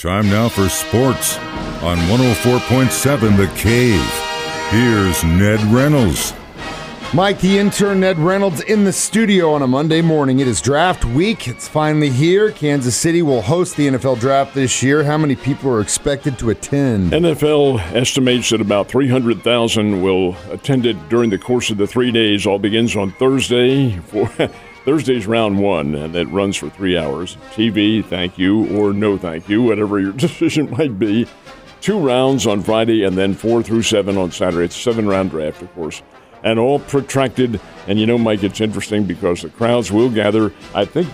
Time now for sports on 104.7 The Cave. Here's Ned Reynolds. Mike, the intern Ned Reynolds in the studio on a Monday morning. It is draft week. It's finally here. Kansas City will host the NFL draft this year. How many people are expected to attend? NFL estimates that about 300,000 will attend it during the course of the three days. All begins on Thursday for Thursday's round one, and it runs for three hours. TV, thank you, or no thank you, whatever your decision might be. Two rounds on Friday, and then four through seven on Saturday. It's a seven round draft, of course and all protracted. And you know, Mike, it's interesting because the crowds will gather. I think,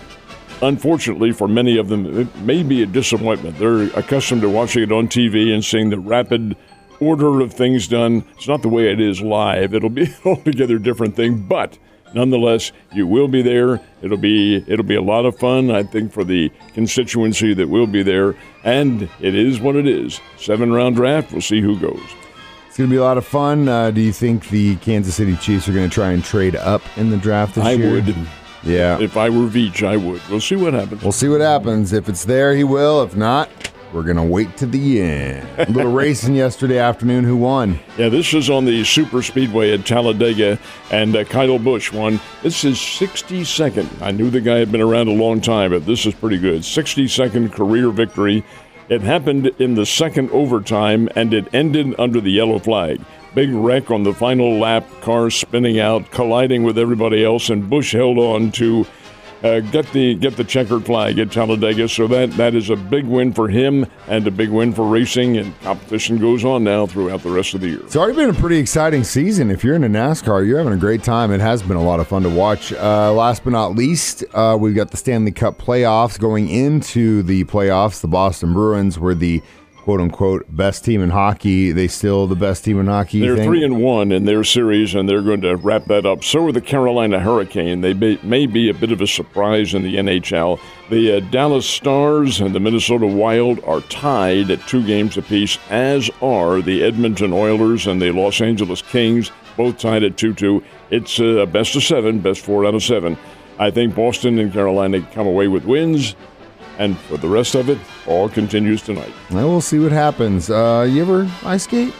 unfortunately, for many of them, it may be a disappointment. They're accustomed to watching it on TV and seeing the rapid order of things done. It's not the way it is live. It'll be an altogether different thing, but nonetheless, you will be there. It'll be it'll be a lot of fun, I think, for the constituency that will be there. And it is what it is. Seven round draft. We'll see who goes. It's going to be a lot of fun. Uh, do you think the Kansas City Chiefs are going to try and trade up in the draft this I year? I would. Yeah. If I were Veach, I would. We'll see what happens. We'll see what happens. If it's there, he will. If not, we're going to wait to the end. A little racing yesterday afternoon. Who won? Yeah, this is on the Super Speedway at Talladega, and uh, Kyle Busch won. This is 62nd. I knew the guy had been around a long time, but this is pretty good. 62nd career victory. It happened in the second overtime and it ended under the yellow flag. Big wreck on the final lap, car spinning out, colliding with everybody else, and Busch held on to uh, get the get the checkered flag at Talladega. So that that is a big win for him and a big win for racing. And competition goes on now throughout the rest of the year. It's already been a pretty exciting season. If you're into NASCAR, you're having a great time. It has been a lot of fun to watch. Uh, last but not least, uh, we've got the Stanley Cup playoffs going into the playoffs. The Boston Bruins were the quote unquote best team in hockey. They still the best team in hockey. They're three and one in their series, and they're going to wrap that up. So are the Carolina Hurricane. They may, may be a bit of a surprise in the NHL. The uh, Dallas Stars and the Minnesota Wild are tied at two games apiece, as are the Edmonton Oilers and the Los Angeles Kings, both tied at two-two. It's a uh, best of seven, best four out of seven. I think Boston and Carolina come away with wins. And for the rest of it, all continues tonight. Well, we'll see what happens. Uh, you ever ice skate?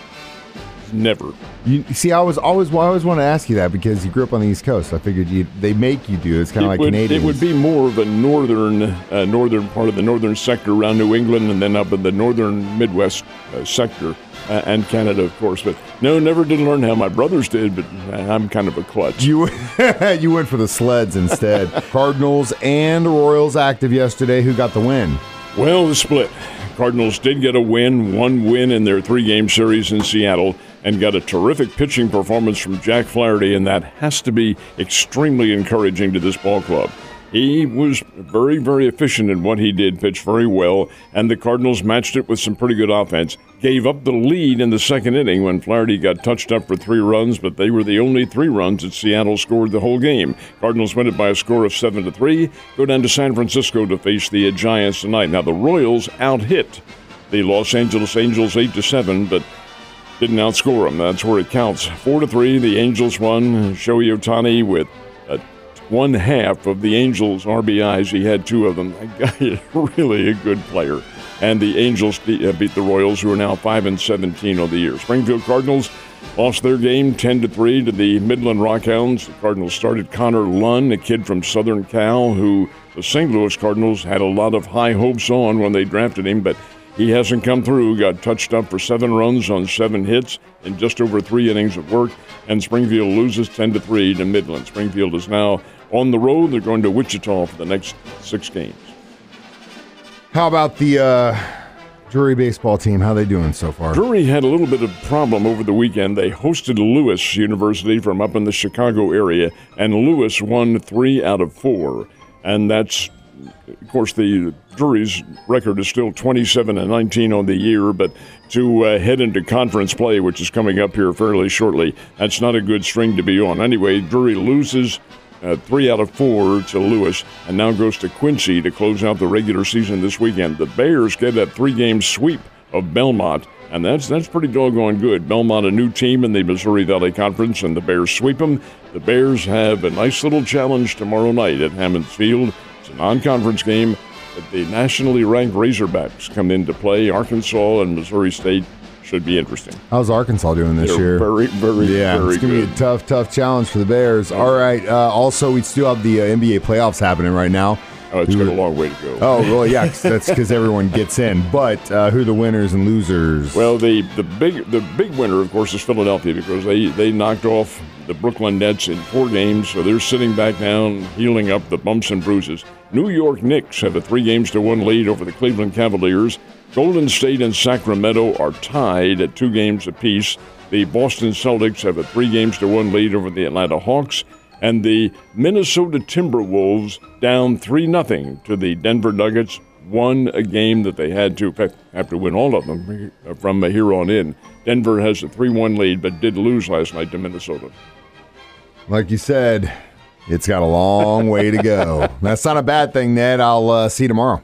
Never. You see, I was always well, I always want to ask you that because you grew up on the East Coast. I figured you they make you do. It's kind of like would, Canadian. It would be more of a northern, uh, northern part of the northern sector around New England, and then up in the northern Midwest uh, sector, uh, and Canada, of course. But no, never did learn how my brothers did. But I'm kind of a klutz. You you went for the sleds instead. Cardinals and Royals active yesterday. Who got the win? Well, the split. Cardinals did get a win, one win in their three game series in Seattle, and got a terrific pitching performance from Jack Flaherty, and that has to be extremely encouraging to this ball club. He was very, very efficient in what he did, pitched very well, and the Cardinals matched it with some pretty good offense. Gave up the lead in the second inning when Flaherty got touched up for three runs, but they were the only three runs that Seattle scored the whole game. Cardinals win it by a score of seven to three. Go down to San Francisco to face the Giants tonight. Now the Royals out hit the Los Angeles Angels eight to seven, but didn't outscore them. That's where it counts. Four to three. The Angels won. Shohei Ohtani with one half of the Angels' RBIs. He had two of them. That guy is really a good player. And the Angels uh, beat the Royals, who are now five and seventeen on the year. Springfield Cardinals lost their game ten to three to the Midland Rockhounds. The Cardinals started Connor Lunn, a kid from Southern Cal, who the St. Louis Cardinals had a lot of high hopes on when they drafted him, but he hasn't come through. Got touched up for seven runs on seven hits in just over three innings of work. And Springfield loses 10 to 3 to Midland. Springfield is now on the road. They're going to Wichita for the next six games. How about the uh, Drury baseball team? How they doing so far? Drury had a little bit of a problem over the weekend. They hosted Lewis University from up in the Chicago area, and Lewis won three out of four. And that's, of course, the Drury's record is still 27 and 19 on the year, but to uh, head into conference play, which is coming up here fairly shortly, that's not a good string to be on. Anyway, Drury loses uh, three out of four to Lewis, and now goes to Quincy to close out the regular season this weekend. The Bears get that three-game sweep of Belmont, and that's that's pretty doggone good. Belmont, a new team in the Missouri Valley Conference, and the Bears sweep them. The Bears have a nice little challenge tomorrow night at Hammons Field. It's a non-conference game. But the nationally ranked Razorbacks come into play. Arkansas and Missouri State should be interesting. How's Arkansas doing this They're year? very, very, yeah, very it's gonna be a tough, tough challenge for the Bears. All right. Uh, also, we still have the uh, NBA playoffs happening right now. Oh, it's got a long way to go. Oh, well, yeah, 'cause that's because everyone gets in. But uh, who are the winners and losers? Well, the, the big the big winner, of course, is Philadelphia because they, they knocked off the Brooklyn Nets in four games, so they're sitting back down, healing up the bumps and bruises. New York Knicks have a three games to one lead over the Cleveland Cavaliers. Golden State and Sacramento are tied at two games apiece. The Boston Celtics have a three games to one lead over the Atlanta Hawks. And the Minnesota Timberwolves down 3 0 to the Denver Nuggets won a game that they had to have to win all of them from here on in. Denver has a 3 1 lead, but did lose last night to Minnesota. like you said, it's got a long way to go. That's not a bad thing, Ned. I'll uh, see you tomorrow.